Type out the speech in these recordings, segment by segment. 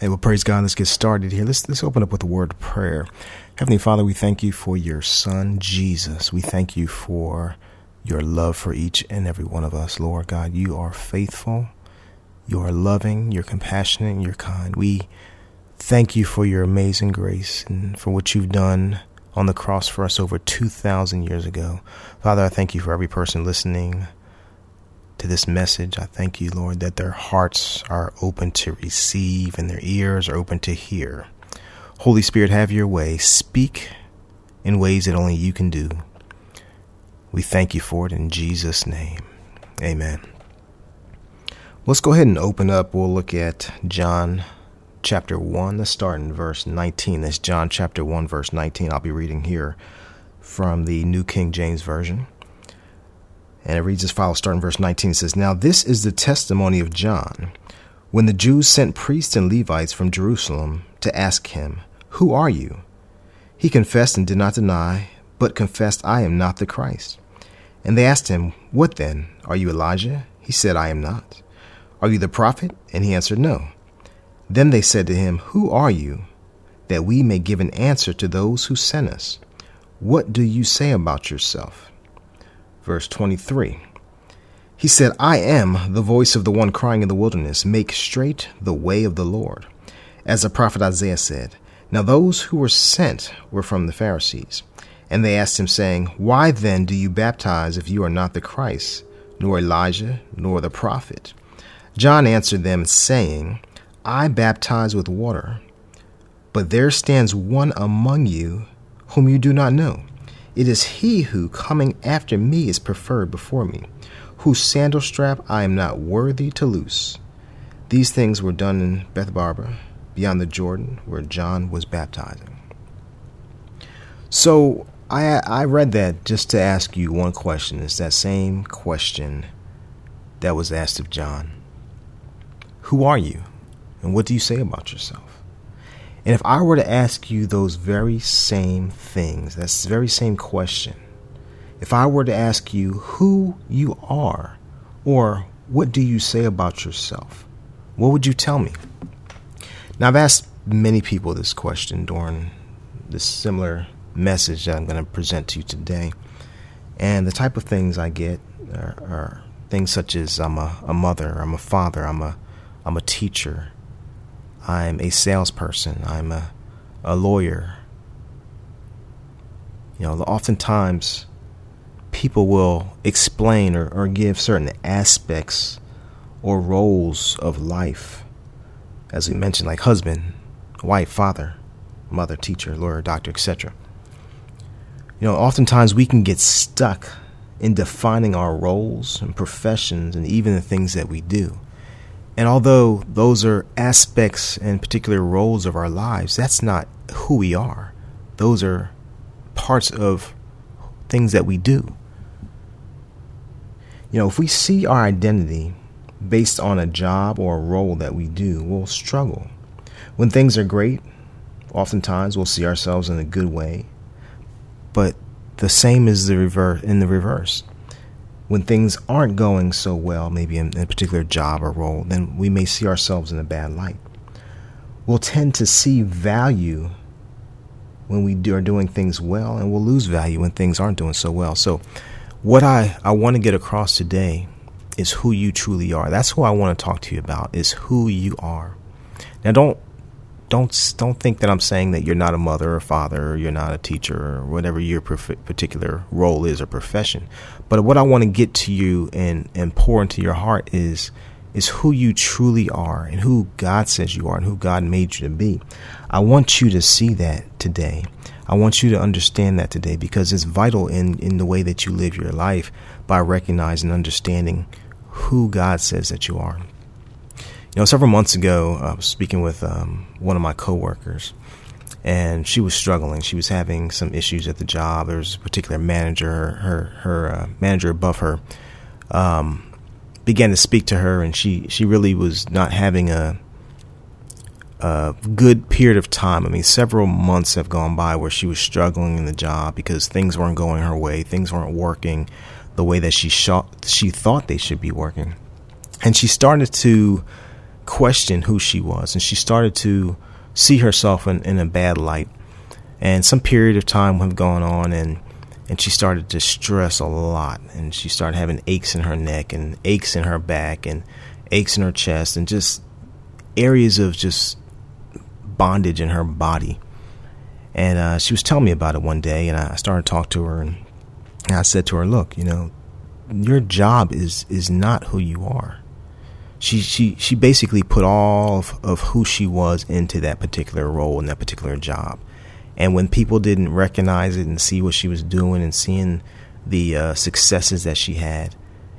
Hey, well, praise God. Let's get started here. Let's let's open up with a word of prayer. Heavenly Father, we thank you for your Son Jesus. We thank you for your love for each and every one of us, Lord God. You are faithful, you are loving, you're compassionate, you're kind. We thank you for your amazing grace and for what you've done on the cross for us over 2,000 years ago. Father, I thank you for every person listening to this message. I thank you, Lord, that their hearts are open to receive and their ears are open to hear. Holy Spirit, have your way. Speak in ways that only you can do. We thank you for it in Jesus' name. Amen. Let's go ahead and open up. We'll look at John chapter 1. Let's start in verse 19. That's John chapter 1, verse 19. I'll be reading here from the New King James Version. And it reads as follows, starting verse 19. It says, Now this is the testimony of John. When the Jews sent priests and Levites from Jerusalem to ask him, Who are you? He confessed and did not deny, but confessed, I am not the Christ. And they asked him, What then? Are you Elijah? He said, I am not. Are you the prophet? And he answered, No. Then they said to him, Who are you? That we may give an answer to those who sent us. What do you say about yourself? Verse 23. He said, I am the voice of the one crying in the wilderness, make straight the way of the Lord. As the prophet Isaiah said, Now those who were sent were from the Pharisees. And they asked him, saying, Why then do you baptize if you are not the Christ, nor Elijah, nor the prophet? John answered them, saying, I baptize with water, but there stands one among you whom you do not know it is he who, coming after me, is preferred before me, whose sandal strap I am not worthy to loose. These things were done in Bethabara, beyond the Jordan, where John was baptizing. So I, I read that just to ask you one question. It's that same question that was asked of John Who are you? And what do you say about yourself? And if I were to ask you those very same things, that very same question, if I were to ask you who you are or what do you say about yourself, what would you tell me? Now, I've asked many people this question during this similar message that I'm going to present to you today. And the type of things I get are, are things such as I'm a, a mother, I'm a father, I'm a, I'm a teacher, I'm a salesperson, I'm a, a lawyer. You know, oftentimes people will explain or, or give certain aspects or roles of life, as we mentioned, like husband, wife, father, mother, teacher, lawyer, doctor, etc. You know, oftentimes we can get stuck in defining our roles and professions and even the things that we do. And although those are aspects and particular roles of our lives, that's not who we are. Those are parts of things that we do. You know, if we see our identity based on a job or a role that we do, we'll struggle. When things are great, oftentimes we'll see ourselves in a good way. But the same is the reverse in the reverse when things aren't going so well, maybe in, a particular job or role, then we may see ourselves in a bad light. We'll tend to see value when we do, are doing things well, and we'll lose value when things aren't doing so well. So, what I, I want to get across today is who you truly are. That's who I want to talk to you about, is who you are. Now, don't don't don't think that I'm saying that you're not a mother or father or you're not a teacher or whatever your particular role is or profession. But what I want to get to you and and pour into your heart is is who you truly are and who God says you are and who God made you to be. I want you to see that today. I want you to understand that today because it's vital in, in the way that you live your life by recognizing and understanding who God says that you are. You know, several months ago, I was speaking with um, one of my coworkers, and she was struggling. She was having some issues at the job. There was a particular manager, her her uh, manager above her, um, began to speak to her, and she she really was not having a a good period of time. I mean, several months have gone by where she was struggling in the job because things weren't going her way, things weren't working the way that she shot, she thought they should be working, and she started to question who she was, and she started to see herself in, in a bad light. And some period of time had gone on, and and she started to stress a lot, and she started having aches in her neck and aches in her back and aches in her chest, and just areas of just bondage in her body. And uh, she was telling me about it one day, and I started to talk to her, and I said to her, "Look, you know, your job is is not who you are." She she she basically put all of, of who she was into that particular role and that particular job. And when people didn't recognize it and see what she was doing and seeing the uh, successes that she had,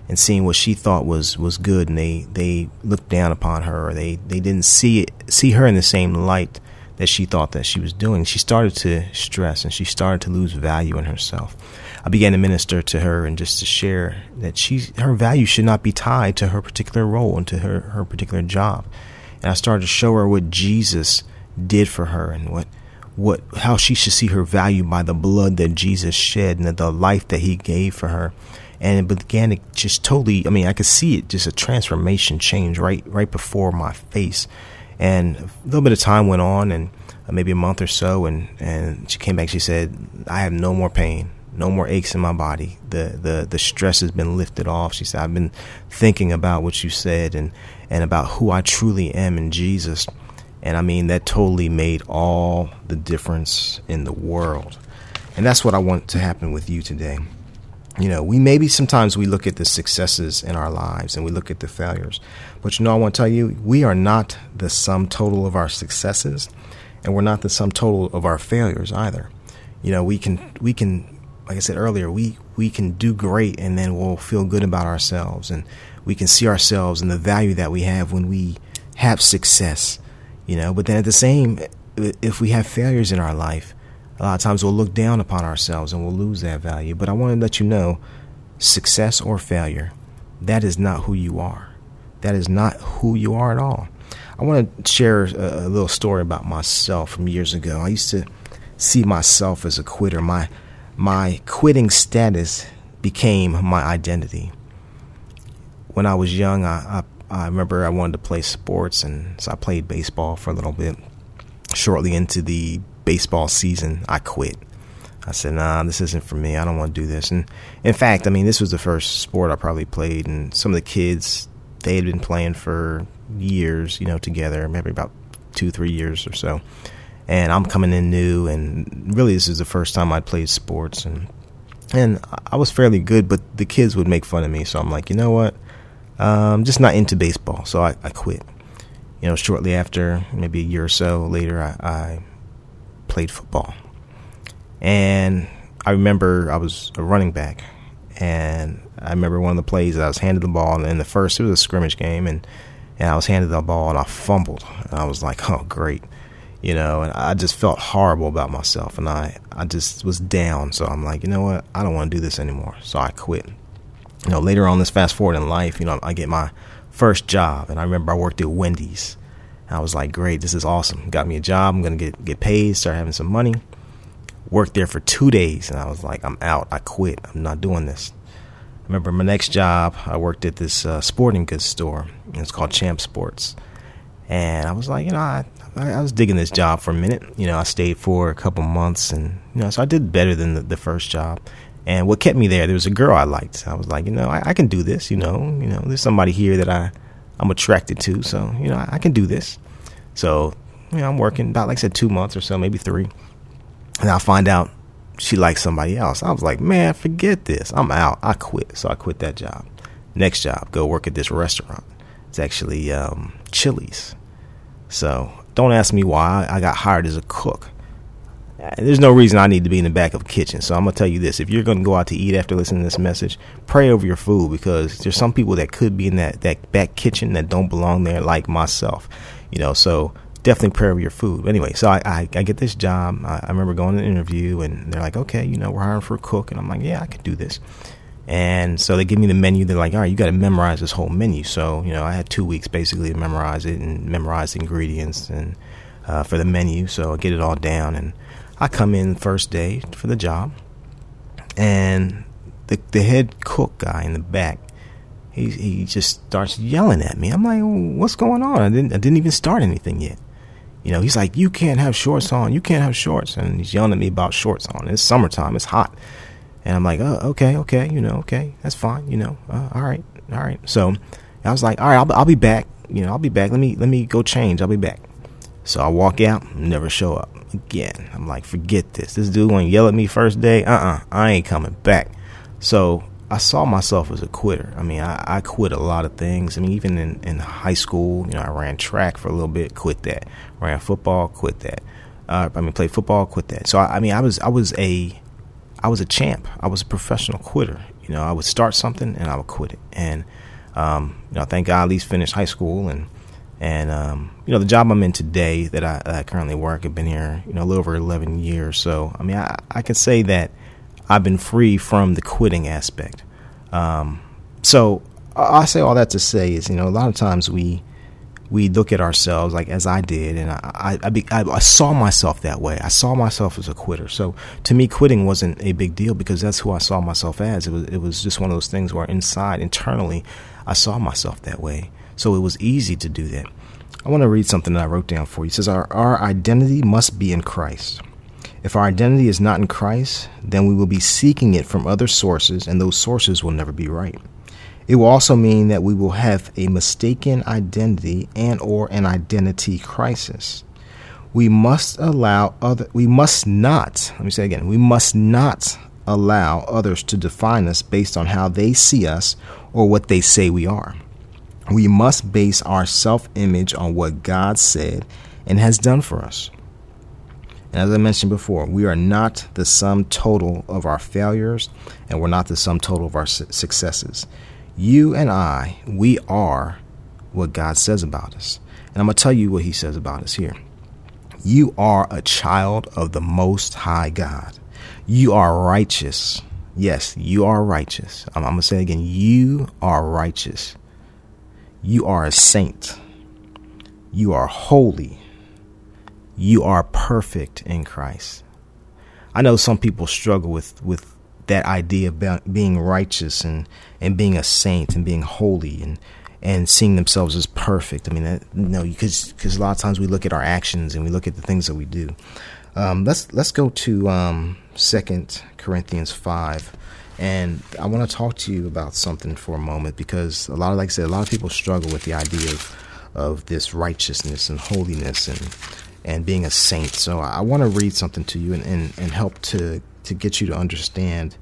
and seeing what she thought was was good, and they they looked down upon her, or they they didn't see it see her in the same light that she thought that she was doing. She started to stress and she started to lose value in herself. I began to minister to her and just to share that she her value should not be tied to her particular role and to her, her particular job. And I started to show her what Jesus did for her and what what how she should see her value by the blood that Jesus shed and the life that he gave for her and it began to just totally i mean i could see it just a transformation change right right before my face and a little bit of time went on and uh, maybe a month or so and and she came back she said i have no more pain no more aches in my body. The the the stress has been lifted off. She said i've been thinking about what you said and and about who i truly am in jesus. And i mean that totally made all the difference in the world. And that's what i want to happen with you today you know, we maybe sometimes we look at the successes in our lives and we look at the failures. But you know, I want to tell you, we are not the sum total of our successes and we're not the sum total of our failures either. You know, we can we can like I said earlier, we we can do great and then we'll feel good about ourselves and we can see ourselves and the value that we have when we have success, you know, but then at the same if we have failures in our life, a lot of times we'll look down upon ourselves and we'll lose that value. But I want to let you know success or failure, that is not who you are. That is not who you are at all. I want to share a, a little story about myself from years ago. I used to see myself as a quitter. My my quitting status became my identity. When I was young, I, I, I remember I wanted to play sports, and so I played baseball for a little bit. Shortly into the baseball season, I quit. I said, nah, this isn't for me. I don't want to do this. And in fact, I mean, this was the first sport I probably played. And some of the kids, they had been playing for years, you know, together, maybe about two, three years or so. And I'm coming in new. And really, this is the first time I'd played sports. And, and I was fairly good, but the kids would make fun of me. So I'm like, you know what? I'm just not into baseball. So I, I quit. You know, shortly after, maybe a year or so later, I, I played football. And I remember I was a running back. And I remember one of the plays I was handed the ball in the first, it was a scrimmage game, and, and I was handed the ball and I fumbled. And I was like, oh, great. You know, and I just felt horrible about myself. And I, I just was down. So I'm like, you know what? I don't want to do this anymore. So I quit. You know, later on, this fast forward in life, you know, I get my first job. And I remember I worked at Wendy's I was like, great, this is awesome. Got me a job. I'm gonna get get paid, start having some money. Worked there for two days, and I was like, I'm out. I quit. I'm not doing this. I remember my next job. I worked at this uh, sporting goods store. It's called Champ Sports, and I was like, you know, I, I was digging this job for a minute. You know, I stayed for a couple months, and you know, so I did better than the, the first job. And what kept me there, there was a girl I liked. I was like, you know, I, I can do this. You know, you know, there's somebody here that I I'm attracted to. So, you know, I, I can do this. So, you know, I'm working about, like I said, two months or so, maybe three. And I find out she likes somebody else. I was like, man, forget this. I'm out. I quit. So I quit that job. Next job, go work at this restaurant. It's actually um, Chili's. So don't ask me why I got hired as a cook. There's no reason I need to be in the back of a kitchen. So I'm gonna tell you this: if you're gonna go out to eat after listening to this message, pray over your food because there's some people that could be in that that back kitchen that don't belong there, like myself. You know, so definitely pray over your food. Anyway, so I, I, I get this job. I, I, remember going to an interview, and they're like, "Okay, you know, we're hiring for a cook," and I'm like, "Yeah, I can do this." And so they give me the menu. They're like, "All right, you got to memorize this whole menu." So you know, I had two weeks basically to memorize it and memorize the ingredients and uh, for the menu. So I get it all down and I come in first day for the job, and the the head cook guy in the back, he he just starts yelling at me. I'm like, what's going on? I didn't I didn't even start anything yet. You know, he's like, you can't have shorts on. You can't have shorts, and he's yelling at me about shorts on. It's summertime. It's hot, and I'm like, oh, okay, okay, you know, okay, that's fine. You know, uh, all right, all right. So I was like, all right, I'll I'll be back. You know, I'll be back. Let me let me go change. I'll be back. So I walk out, never show up again. I'm like, forget this. This dude gonna yell at me first day. Uh uh-uh, uh I ain't coming back. So I saw myself as a quitter. I mean, I, I quit a lot of things. I mean, even in, in high school, you know, I ran track for a little bit, quit that. Ran football, quit that. Uh, I mean, played football, quit that. So I, I mean, I was I was a I was a champ. I was a professional quitter. You know, I would start something and I would quit it. And um, you know, thank God I at least finished high school and and um, you know, the job I'm in today that I, I currently work, I've been here, you know, a little over 11 years. So I mean, I, I can say that I've been free from the quitting aspect. Um, so I say all that to say is, you know, a lot of times we we look at ourselves like as I did, and I I, I, I saw myself that way. I saw myself as a quitter. So to me, quitting wasn't a big deal because that's who I saw myself as. It was it was just one of those things where inside, internally, I saw myself that way. So it was easy to do that. I want to read something that I wrote down for you. It says our our identity must be in Christ. If our identity is not in Christ, then we will be seeking it from other sources, and those sources will never be right. It will also mean that we will have a mistaken identity and or an identity crisis. We must allow other we must not, let me say again, we must not allow others to define us based on how they see us or what they say we are. We must base our self-image on what God said and has done for us. And as I mentioned before, we are not the sum total of our failures, and we're not the sum total of our successes. You and I, we are what God says about us. And I'm going to tell you what He says about us here. You are a child of the Most High God. You are righteous. Yes, you are righteous. I'm, I'm going to say again you are righteous. You are a saint. You are holy you are perfect in Christ. I know some people struggle with, with that idea of being righteous and, and being a saint and being holy and, and seeing themselves as perfect. I mean, that, you because because a lot of times we look at our actions and we look at the things that we do. Um, let's let's go to um, Second Corinthians five, and I want to talk to you about something for a moment because a lot of, like I said, a lot of people struggle with the idea of of this righteousness and holiness and and being a saint. So I want to read something to you and, and, and help to, to get you to understand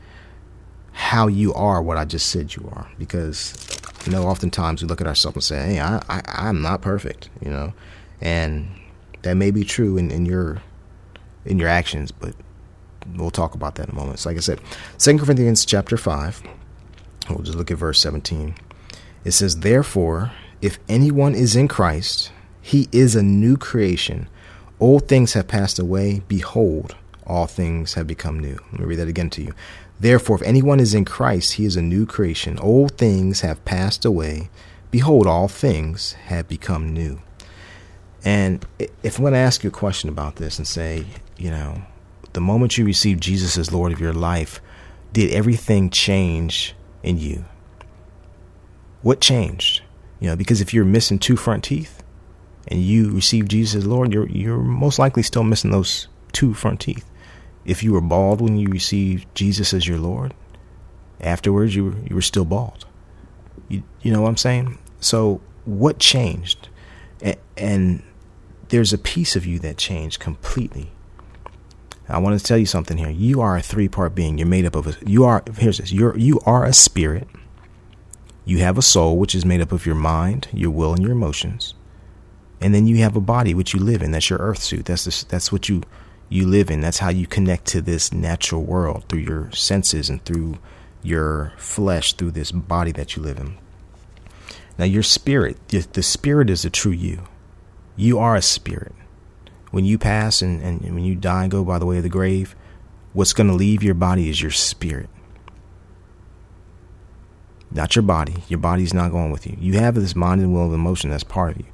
how you are what I just said you are. Because, you know, oftentimes we look at ourselves and say, hey, I, I, I'm not perfect, you know, and that may be true in, in your in your actions, but we'll talk about that in a moment. So like I said, Second Corinthians chapter 5, we'll just look at verse 17. It says, Therefore, if anyone is in Christ, he is a new creation. Old things have passed away. Behold, all things have become new. Let me read that again to you. Therefore, if anyone is in Christ, he is a new creation. Old things have passed away. Behold, all things have become new. And if I'm going to ask you a question about this and say, you know, the moment you received Jesus as Lord of your life, did everything change in you? What changed? You know, because if you're missing two front teeth, and you receive Jesus as Lord, you're you're most likely still missing those two front teeth. If you were bald when you received Jesus as your Lord, afterwards you were, you were still bald. You you know what I'm saying? So what changed? And, and there's a piece of you that changed completely. I want to tell you something here. You are a three part being. You're made up of a, you are here's this. You're you are a spirit. You have a soul which is made up of your mind, your will, and your emotions and then you have a body which you live in. That's your earth suit. That's the, that's what you you live in. That's how you connect to this natural world through your senses and through your flesh, through this body that you live in. Now, your spirit, the spirit is the true you. You are a spirit. When you pass and, and when you die and go by the way of the grave, what's going to leave your body is your spirit. Not your body. Your body's not going with you. You have this mind and will and emotion that's part of you.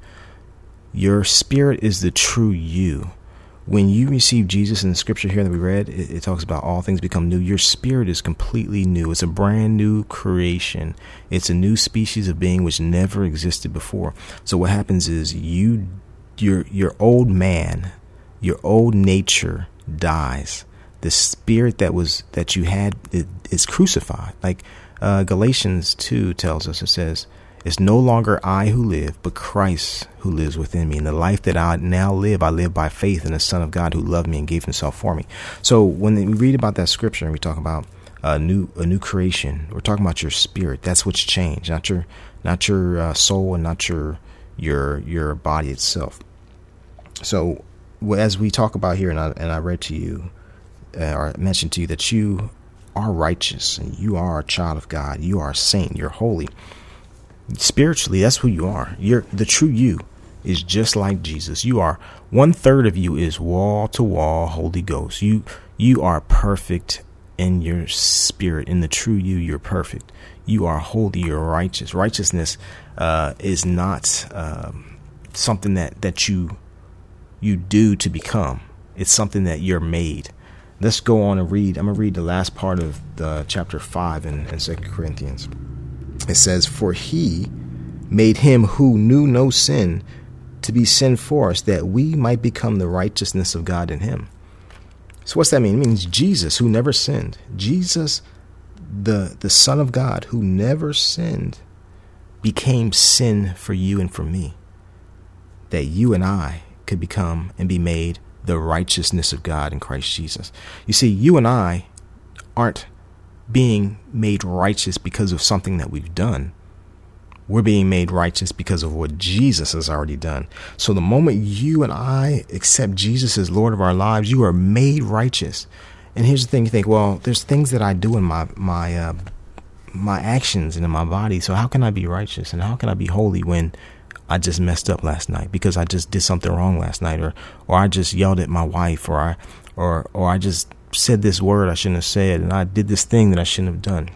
Your spirit is the true you. when you receive Jesus in the scripture here that we read, it, it, talks about all things become new. Your spirit is completely new. It's a brand new creation. It's a new species of being which never existed before. So what happens is you, your, your old man, your old nature dies. The spirit that was, that you had is crucified. Like, uh, Galatians 2 tells us, it says, it's no longer I who live, but Christ who lives within me. And the life that I now live, I live by faith in the Son of God who loved me and gave himself for me. So when we read about that scripture and we talk about a new a new creation, we're talking about your spirit. That's what's changed, not your not your uh, soul and not your your your body itself. So as we talk about here, and I, and I read to you uh, or mentioned to you that you are righteous and you are a child of God, you are a saint, you're holy. Spiritually that's who you are. You're the true you is just like jesus. You are one third of you is wall to wall holy ghost. You you are perfect in your spirit. In the true you you're perfect. You are holy. You're righteous. Righteousness uh, is not um, something that that you you do to become it's something that you're made let's go on and read i'm gonna read the last part of the chapter 5 in, in 2 corinthians it says, For he made him who knew no sin to be sin for us, that we might become the righteousness of God in him. So what's that mean? It means Jesus who never sinned. Jesus, the the Son of God who never sinned, became sin for you and for me. That you and I could become and be made the righteousness of God in Christ Jesus. You see, you and I aren't being made righteous because of something that we've done. We're being made righteous because of what Jesus has already done. So the moment you and I accept Jesus as Lord of our lives, you are made righteous. And here's the thing: you think, well, there's things that I do in my my uh, my actions and in my body. So how can I be righteous and how can I be holy when I just messed up last night because I just did something wrong last night, or or I just yelled at my wife, or I or or I just said this word I shouldn't have said, and I did this thing that I shouldn't have done.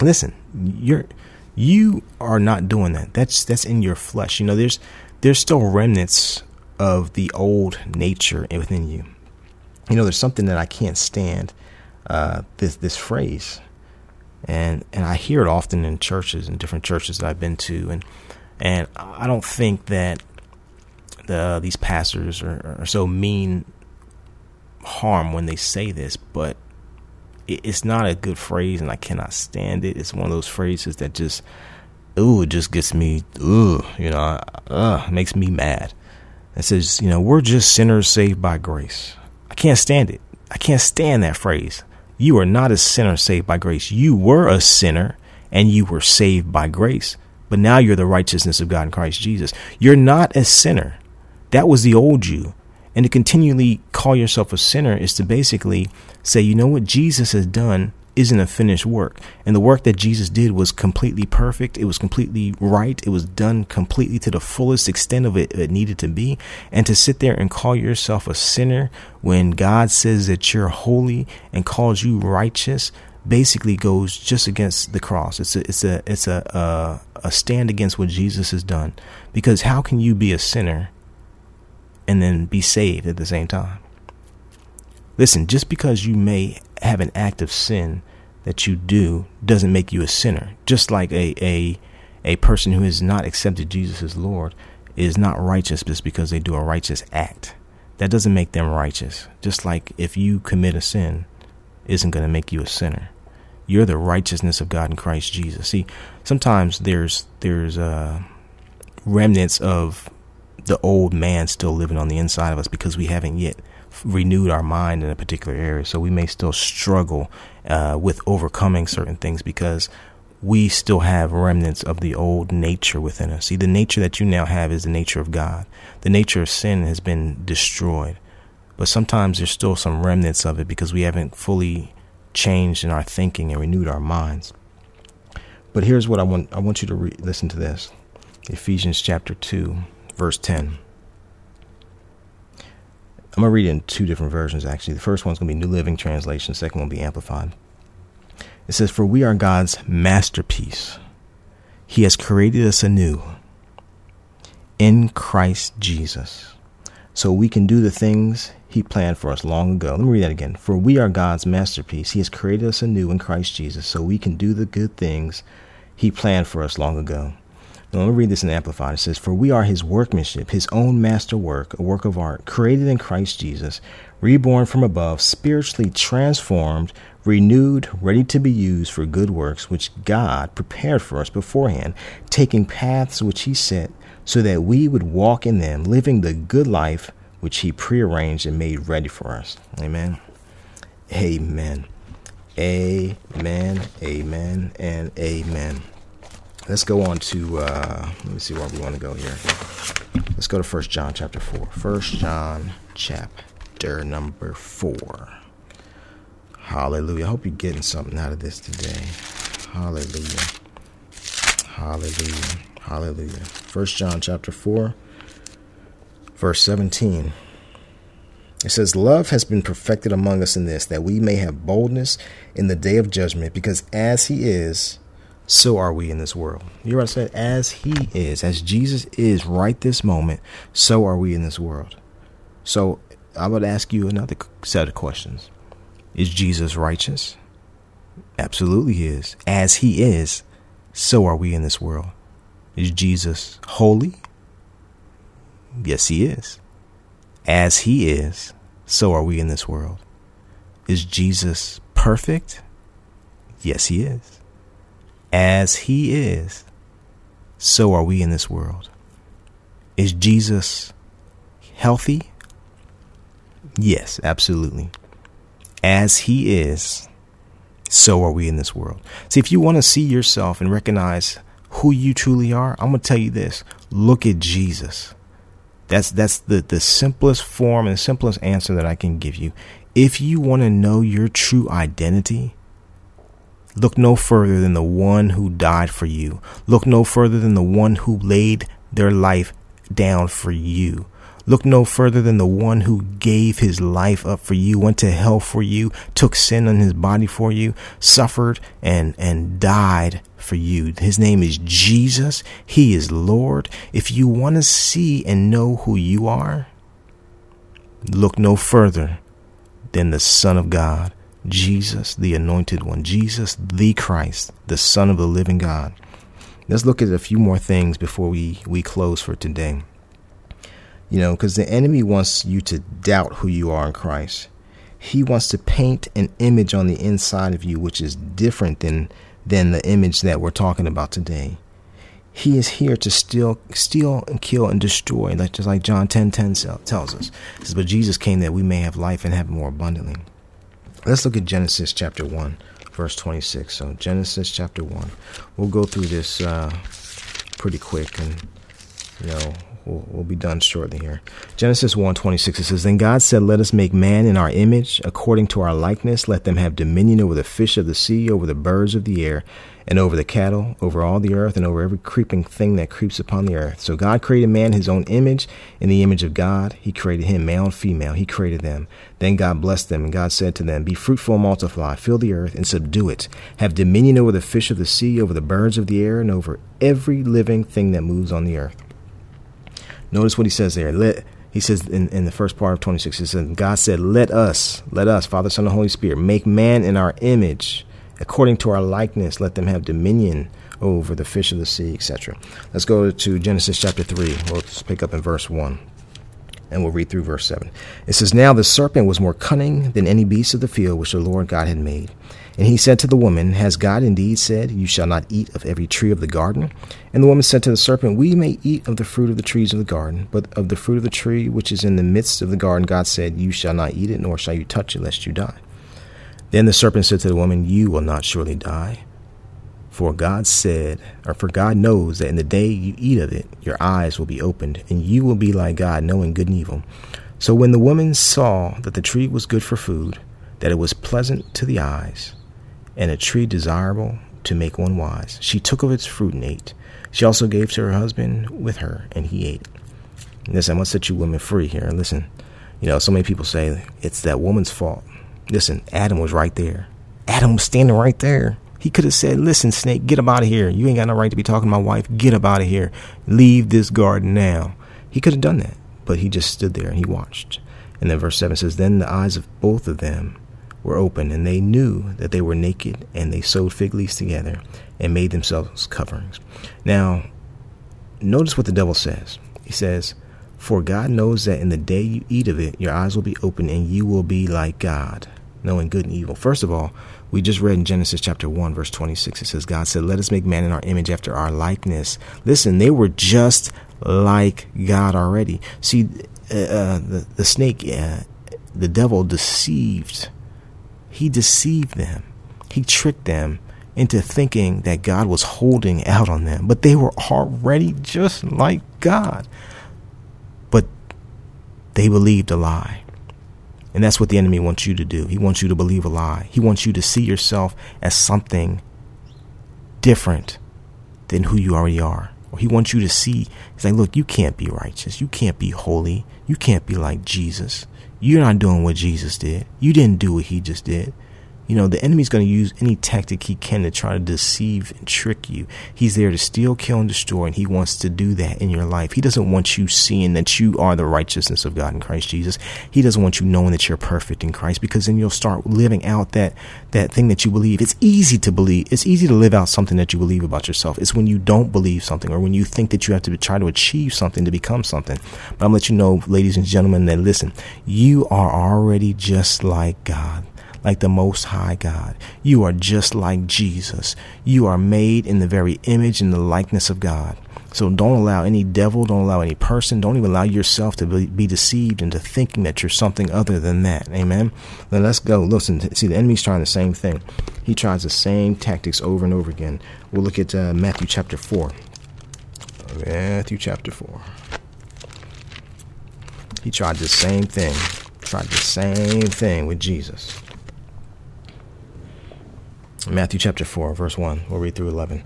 Listen, you're you are not doing that. That's that's in your flesh. You know, there's there's still remnants of the old nature within you. You know, there's something that I can't stand. Uh, this this phrase, and and I hear it often in churches and different churches that I've been to, and and I don't think that the these pastors are, are so mean harm when they say this, but it's not a good phrase and I cannot stand it. It's one of those phrases that just, ooh, it just gets me, ooh, you know, uh, makes me mad. It says, you know, we're just sinners saved by grace. I can't stand it. I can't stand that phrase. You are not a sinner saved by grace. You were a sinner and you were saved by grace, but now you're the righteousness of God in Christ Jesus. You're not a sinner. That was the old you. And to continually call yourself a sinner is to basically say, you know what Jesus has done isn't a finished work. And the work that Jesus did was completely perfect. It was completely right. It was done completely to the fullest extent of it, it needed to be. And to sit there and call yourself a sinner when God says that you're holy and calls you righteous basically goes just against the cross. It's a, it's a, it's a, a, a stand against what Jesus has done. Because how can you be a sinner and then be saved at the same time. Listen, just because you may have an act of sin that you do doesn't make you a sinner. Just like a a a person who has not accepted Jesus as Lord is not righteous just because they do a righteous act. That doesn't make them righteous. Just like if you commit a sin isn't going to make you a sinner. You're the righteousness of God in Christ Jesus. See, sometimes there's there's uh, remnants of the old man still living on the inside of us because we haven't yet renewed our mind in a particular area. So we may still struggle uh, with overcoming certain things because we still have remnants of the old nature within us. See, the nature that you now have is the nature of God. The nature of sin has been destroyed. But sometimes there's still some remnants of it because we haven't fully changed in our thinking and renewed our minds. But here's what I want I want you to re- listen to this. Ephesians chapter 2 verse 10. I'm going to read it in two different versions, actually. The first one's going to be New Living Translation, the second one will be Amplified. It says, For we are God's masterpiece. He has created us anew in Christ Jesus, so we can do the things he planned for us long ago. Let me read that again. For we are God's masterpiece. He has created us anew in Christ Jesus so we can do the good things he planned for us long ago. Now, let me read this in Amplified. It says, For we are his workmanship, his own master work, a work of art, created in Christ Jesus, reborn from above, spiritually transformed, renewed, ready to be used for good works, which God prepared for us beforehand, taking paths which he set, so that we would walk in them, living the good life which he prearranged and made ready for us. Amen. Amen. Amen. Amen. And amen. Let's go on to uh, let me see where we want to go here. Let's go to First John chapter four. First John chapter number four. Hallelujah. I hope you're getting something out of this today. Hallelujah. Hallelujah. Hallelujah. First John chapter four, verse seventeen. It says, Love has been perfected among us in this, that we may have boldness in the day of judgment, because as he is, so are we in this world. You hear what I said? As he is, as Jesus is right this moment, so are we in this world. So I would ask you another set of questions. Is Jesus righteous? Absolutely he is. As he is, so are we in this world. Is Jesus holy? Yes, he is. As he is, so are we in this world. Is Jesus perfect? Yes, he is. As he is, so are we in this world. Is Jesus healthy? Yes, absolutely. As he is, so are we in this world. See, if you want to see yourself and recognize who you truly are, I'm going to tell you this. Look at Jesus. That's that's the, the simplest form and simplest answer that I can give you. If you want to know your true identity, Look no further than the one who died for you. Look no further than the one who laid their life down for you. Look no further than the one who gave his life up for you, went to hell for you, took sin on his body for you, suffered and, and died for you. His name is Jesus. He is Lord. If you want to see and know who you are, look no further than the Son of God Jesus, the anointed one, Jesus, the Christ, the Son of the living God. Let's look at a few more things before we, we close for today. You know, because the enemy wants you to doubt who you are in Christ. He wants to paint an image on the inside of you which is different than than the image that we're talking about today. He is here to steal, steal and kill and destroy, like just like John 10, 10 tells us. Says, but Jesus came that we may have life and have it more abundantly. Let's look at Genesis chapter 1, verse 26. So, Genesis chapter 1. We'll go through this uh, pretty quick and, you know, we'll, we'll be done shortly here. Genesis 1 26, it says, Then God said, Let us make man in our image, according to our likeness. Let them have dominion over the fish of the sea, over the birds of the air, and over the cattle, over all the earth, and over every creeping thing that creeps upon the earth. So God created man his own image. In the image of God, he created him, male and female. He created them. Then God blessed them, and God said to them, Be fruitful and multiply, fill the earth and subdue it. Have dominion over the fish of the sea, over the birds of the air, and over every living thing that moves on the earth. Notice what he says there. Let he says in, in the first part of 26, it says, God said, Let us, let us, Father, Son, and Holy Spirit, make man in our image according to our likeness, let them have dominion over the fish of the sea, etc. Let's go to Genesis chapter 3. We'll pick up in verse 1 and we'll read through verse 7. It says, Now the serpent was more cunning than any beast of the field which the Lord God had made. And he said to the woman, Has God indeed said, You shall not eat of every tree of the garden? And the woman said to the serpent, We may eat of the fruit of the trees of the garden, but of the fruit of the tree which is in the midst of the garden, God said, You shall not eat it, nor shall you touch it, lest you die. Then the serpent said to the woman, You will not surely die. For God said, or for God knows that in the day you eat of it, your eyes will be opened, and you will be like God, knowing good and evil. So when the woman saw that the tree was good for food, that it was pleasant to the eyes, and a tree desirable to make one wise, she took of its fruit and ate. She also gave to her husband with her, and he ate. Listen, I must set you women free here. Listen, you know, so many people say it's that woman's fault. Listen, Adam was right there. Adam was standing right there. He could have said, Listen, snake, get up out of here. You ain't got no right to be talking to my wife. Get up out of here. Leave this garden now. He could have done that. but he just stood there and he watched. And then verse 7 says, Then the eyes of both of them were open, and they knew that they were naked, and they sewed fig leaves together and made themselves coverings. Now, notice what the devil says. He says, For God knows that in the day you eat of it, your eyes will be open, and you will be like God, knowing good and evil. First of all, we just read in Genesis chapter 1, verse 26, it says, God said, Let us make man in our image after our likeness. Listen, they were just like God already. See, uh, uh, the, the snake, uh, the devil deceived. He deceived them. He tricked them into thinking that God was holding out on them, but they were already just like God. But they believed a lie. And that's what the enemy wants you to do. He wants you to believe a lie. He wants you to see yourself as something different than who you already are. Or he wants you to see, he's like, look, you can't be righteous. You can't be holy. You can't be like Jesus. You're not doing what Jesus did. You didn't do what he just did. You know, the enemy's going to use any tactic he can to try to deceive and trick you. He's there to steal, kill, and destroy, and he wants to do that in your life. He doesn't want you seeing that you are the righteousness of God in Christ Jesus. He doesn't want you knowing that you're perfect in Christ because then you'll start living out that, that thing that you believe. It's easy to believe. It's easy to live out something that you believe about yourself. It's when you don't believe something or when you think that you have to try to achieve something to become something. But I'm going to let you know, ladies and gentlemen, that listen, you are already just like God like the Most High God. You are just like Jesus. You are made in the very image and the likeness of God. So don't allow any devil, don't allow any person, don't even allow yourself to be, be deceived into thinking that you're something other than that. Amen. Then let's go. Listen, see, the enemy's trying the same thing. He tries the same tactics over and over again. We'll look at uh, Matthew chapter 4. Matthew chapter 4. He tried the same thing. Tried the same thing with Jesus. Matthew chapter 4, verse 1. We'll read through 11. It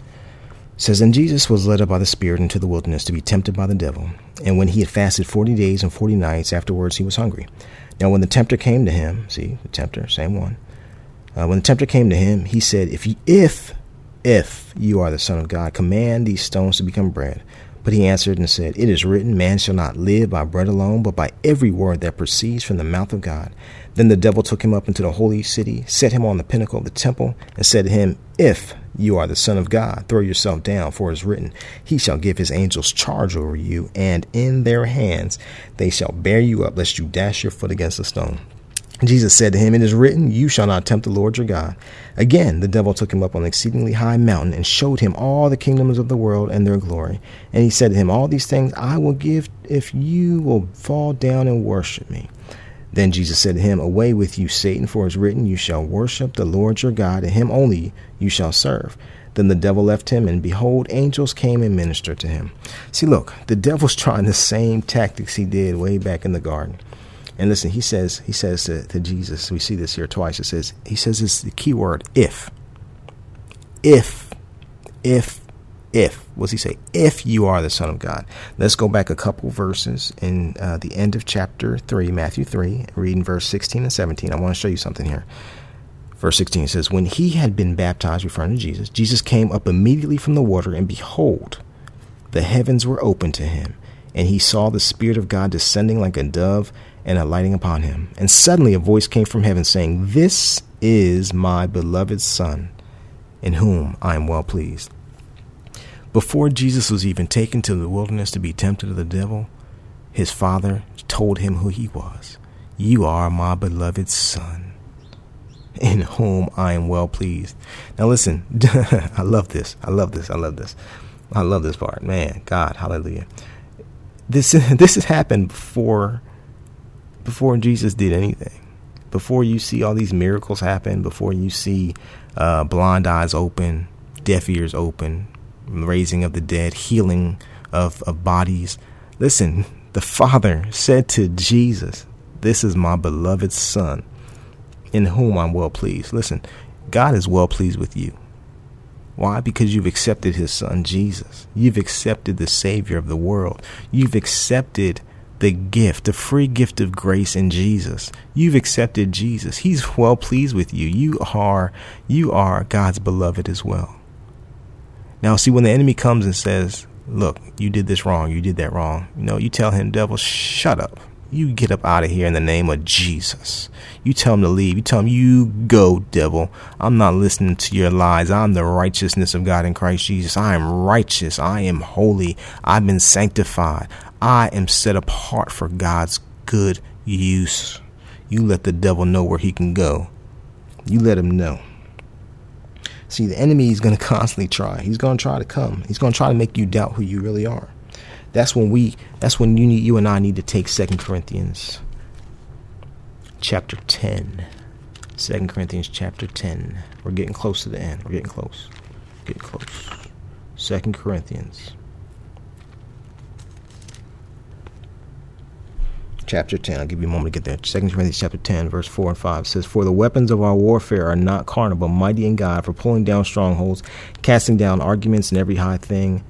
says, And Jesus was led up by the Spirit into the wilderness to be tempted by the devil. And when he had fasted forty days and forty nights, afterwards he was hungry. Now when the tempter came to him, see, the tempter, same one. Uh, when the tempter came to him, he said, If, you, if, if you are the Son of God, command these stones to become bread. But he answered and said, It is written, Man shall not live by bread alone, but by every word that proceeds from the mouth of God. Then the devil took him up into the holy city, set him on the pinnacle of the temple, and said to him, If you are the Son of God, throw yourself down, for it is written, He shall give his angels charge over you, and in their hands they shall bear you up, lest you dash your foot against a stone. Jesus said to him, It is written, You shall not tempt the Lord your God. Again, the devil took him up on an exceedingly high mountain and showed him all the kingdoms of the world and their glory. And he said to him, All these things I will give if you will fall down and worship me. Then Jesus said to him, Away with you, Satan, for it is written, You shall worship the Lord your God, and him only you shall serve. Then the devil left him, and behold, angels came and ministered to him. See, look, the devil's trying the same tactics he did way back in the garden. And listen, he says, he says to, to Jesus, we see this here twice. It says, he says this the key word, if. If, if, if. What's he say? If you are the Son of God. Let's go back a couple verses in uh, the end of chapter 3, Matthew 3, reading verse 16 and 17. I want to show you something here. Verse 16 says, When he had been baptized, referring to Jesus, Jesus came up immediately from the water, and behold, the heavens were opened to him, and he saw the Spirit of God descending like a dove and alighting upon him. And suddenly a voice came from heaven saying, This is my beloved Son, in whom I am well pleased. Before Jesus was even taken to the wilderness to be tempted of the devil, his father told him who he was. You are my beloved Son, in whom I am well pleased. Now listen, I love this. I love this. I love this. I love this part. Man, God, hallelujah. This this has happened before before Jesus did anything. Before you see all these miracles happen, before you see uh, blind eyes open, deaf ears open, raising of the dead, healing of, of bodies. Listen, the Father said to Jesus, This is my beloved Son, in whom I'm well pleased. Listen, God is well pleased with you. Why? Because you've accepted his son Jesus. You've accepted the Savior of the world. You've accepted the gift, the free gift of grace in Jesus. You've accepted Jesus. He's well pleased with you. You are you are God's beloved as well. Now see when the enemy comes and says, look, you did this wrong. You did that wrong. You know, you tell him, devil, shut up. You get up out of here in the name of Jesus. You tell him to leave. You tell him, you go, devil. I'm not listening to your lies. I'm the righteousness of God in Christ Jesus. I am righteous. I am holy. I've been sanctified. I am set apart for God's good use. You let the devil know where he can go. You let him know. See, the enemy is going to constantly try. He's going to try to come. He's going to try to make you doubt who you really are. That's when we. That's when you need. You and I need to take Second Corinthians, chapter ten. Second Corinthians chapter ten. We're getting close to the end. We're getting close. Getting close. Second Corinthians chapter 10. I'll give you a moment to get there. 2 Corinthians chapter 10, verse 4 and 5 says, For the weapons of our warfare are not carnal, but mighty in God for pulling down strongholds, casting down arguments and every high thing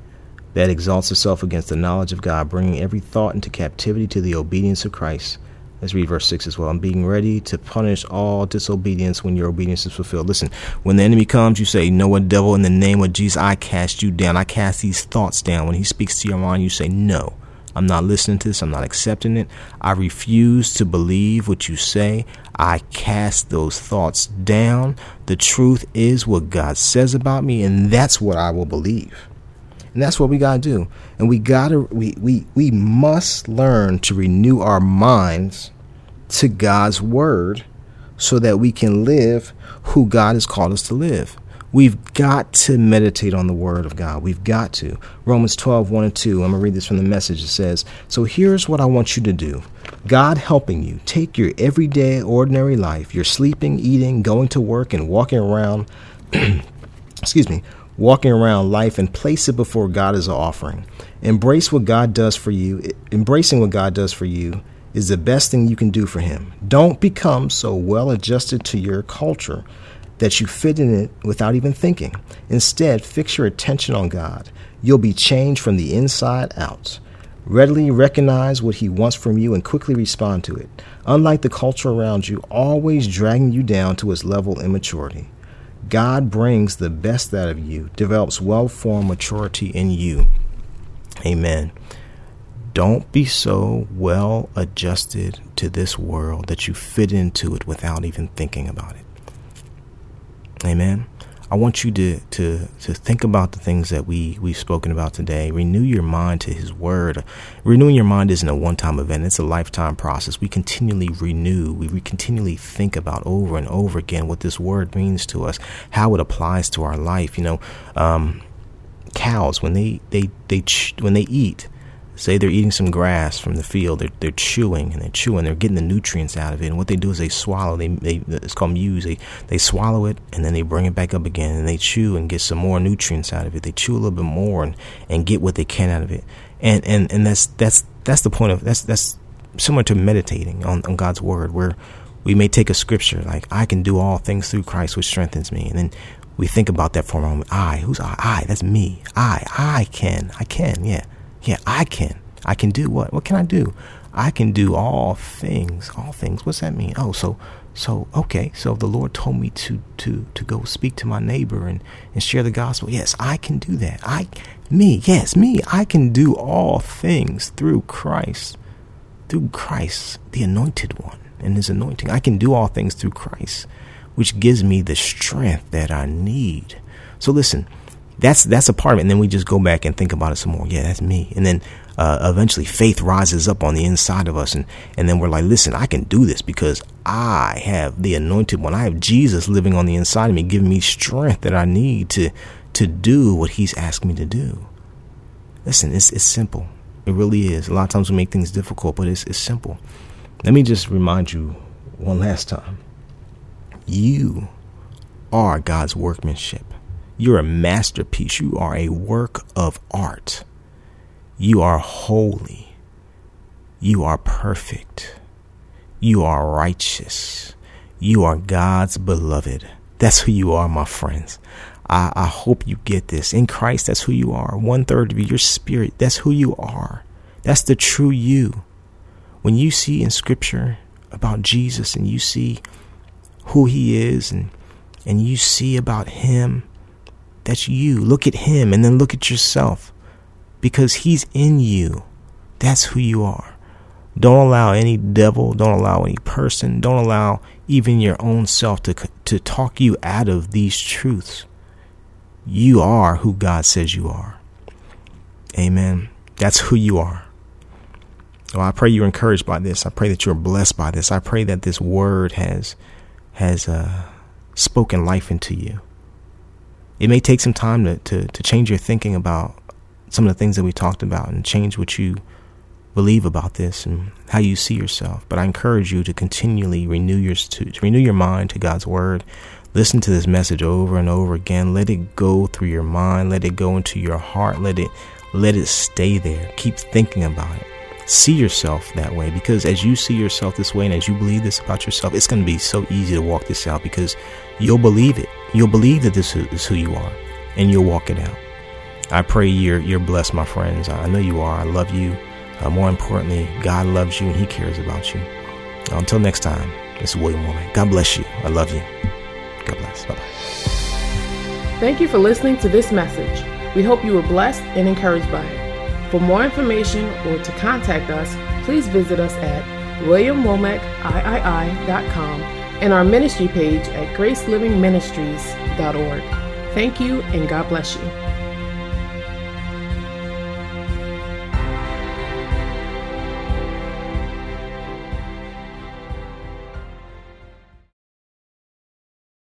that exalts itself against the knowledge of God, bringing every thought into captivity to the obedience of Christ. Let's read verse 6 as well. I'm being ready to punish all disobedience when your obedience is fulfilled. Listen, when the enemy comes, you say, No, what devil, in the name of Jesus, I cast you down. I cast these thoughts down. When he speaks to your mind, you say, No. I'm not listening to this. I'm not accepting it. I refuse to believe what you say. I cast those thoughts down. The truth is what God says about me, and that's what I will believe. And that's what we got to do. And we got to we, we we must learn to renew our minds to God's word so that we can live who God has called us to live. We've got to meditate on the Word of God. We've got to. Romans 12, 1 and 2. I'm going to read this from the message. It says, So here's what I want you to do God helping you. Take your everyday, ordinary life, your sleeping, eating, going to work, and walking around, excuse me, walking around life and place it before God as an offering. Embrace what God does for you. Embracing what God does for you is the best thing you can do for Him. Don't become so well adjusted to your culture that you fit in it without even thinking. Instead, fix your attention on God. You'll be changed from the inside out. Readily recognize what He wants from you and quickly respond to it. Unlike the culture around you, always dragging you down to its level of immaturity. God brings the best out of you, develops well formed maturity in you. Amen. Don't be so well adjusted to this world that you fit into it without even thinking about it. Amen. I want you to, to, to think about the things that we, we've spoken about today. Renew your mind to His Word. Renewing your mind isn't a one time event, it's a lifetime process. We continually renew, we, we continually think about over and over again what this Word means to us, how it applies to our life. You know, um, cows, when they, they, they, when they eat, say they're eating some grass from the field, they're, they're chewing and they're chewing, they're getting the nutrients out of it. And what they do is they swallow, they, they it's called muse. They, they swallow it and then they bring it back up again and they chew and get some more nutrients out of it. They chew a little bit more and, and get what they can out of it. And, and, and that's, that's, that's the point of, that's, that's similar to meditating on, on God's word where we may take a scripture like, I can do all things through Christ, which strengthens me. And then we think about that for a moment. I, who's I? I, that's me. I, I can, I can, yeah. Yeah, I can. I can do what? What can I do? I can do all things. All things. What's that mean? Oh, so so okay. So the Lord told me to to to go speak to my neighbor and and share the gospel. Yes, I can do that. I me, yes, me. I can do all things through Christ. Through Christ, the anointed one and his anointing. I can do all things through Christ, which gives me the strength that I need. So listen, that's that's a part of it. And then we just go back and think about it some more. Yeah, that's me. And then uh, eventually faith rises up on the inside of us, and and then we're like, listen, I can do this because I have the anointed one. I have Jesus living on the inside of me, giving me strength that I need to to do what He's asked me to do. Listen, it's it's simple. It really is. A lot of times we make things difficult, but it's it's simple. Let me just remind you one last time. You are God's workmanship. You're a masterpiece. You are a work of art. You are holy. You are perfect. You are righteous. You are God's beloved. That's who you are, my friends. I, I hope you get this. In Christ, that's who you are. One third of you, your spirit, that's who you are. That's the true you. When you see in Scripture about Jesus and you see who he is and and you see about him that's you. Look at him and then look at yourself. because He's in you. That's who you are. Don't allow any devil, don't allow any person, don't allow even your own self to, to talk you out of these truths. You are who God says you are. Amen. That's who you are. Well, I pray you're encouraged by this. I pray that you're blessed by this. I pray that this word has has uh, spoken life into you. It may take some time to, to, to change your thinking about some of the things that we talked about and change what you believe about this and how you see yourself. But I encourage you to continually renew your to, to renew your mind to God's word. Listen to this message over and over again. Let it go through your mind. Let it go into your heart. Let it let it stay there. Keep thinking about it. See yourself that way because as you see yourself this way and as you believe this about yourself, it's going to be so easy to walk this out because you'll believe it. You'll believe that this is who you are and you'll walk it out. I pray you're you're blessed, my friends. I know you are. I love you. Uh, more importantly, God loves you and He cares about you. Until next time, this is William Womack. God bless you. I love you. God bless. Bye bye. Thank you for listening to this message. We hope you were blessed and encouraged by it. For more information or to contact us, please visit us at williamwomackii.com and our ministry page at gracelivingministries.org. Thank you and God bless you.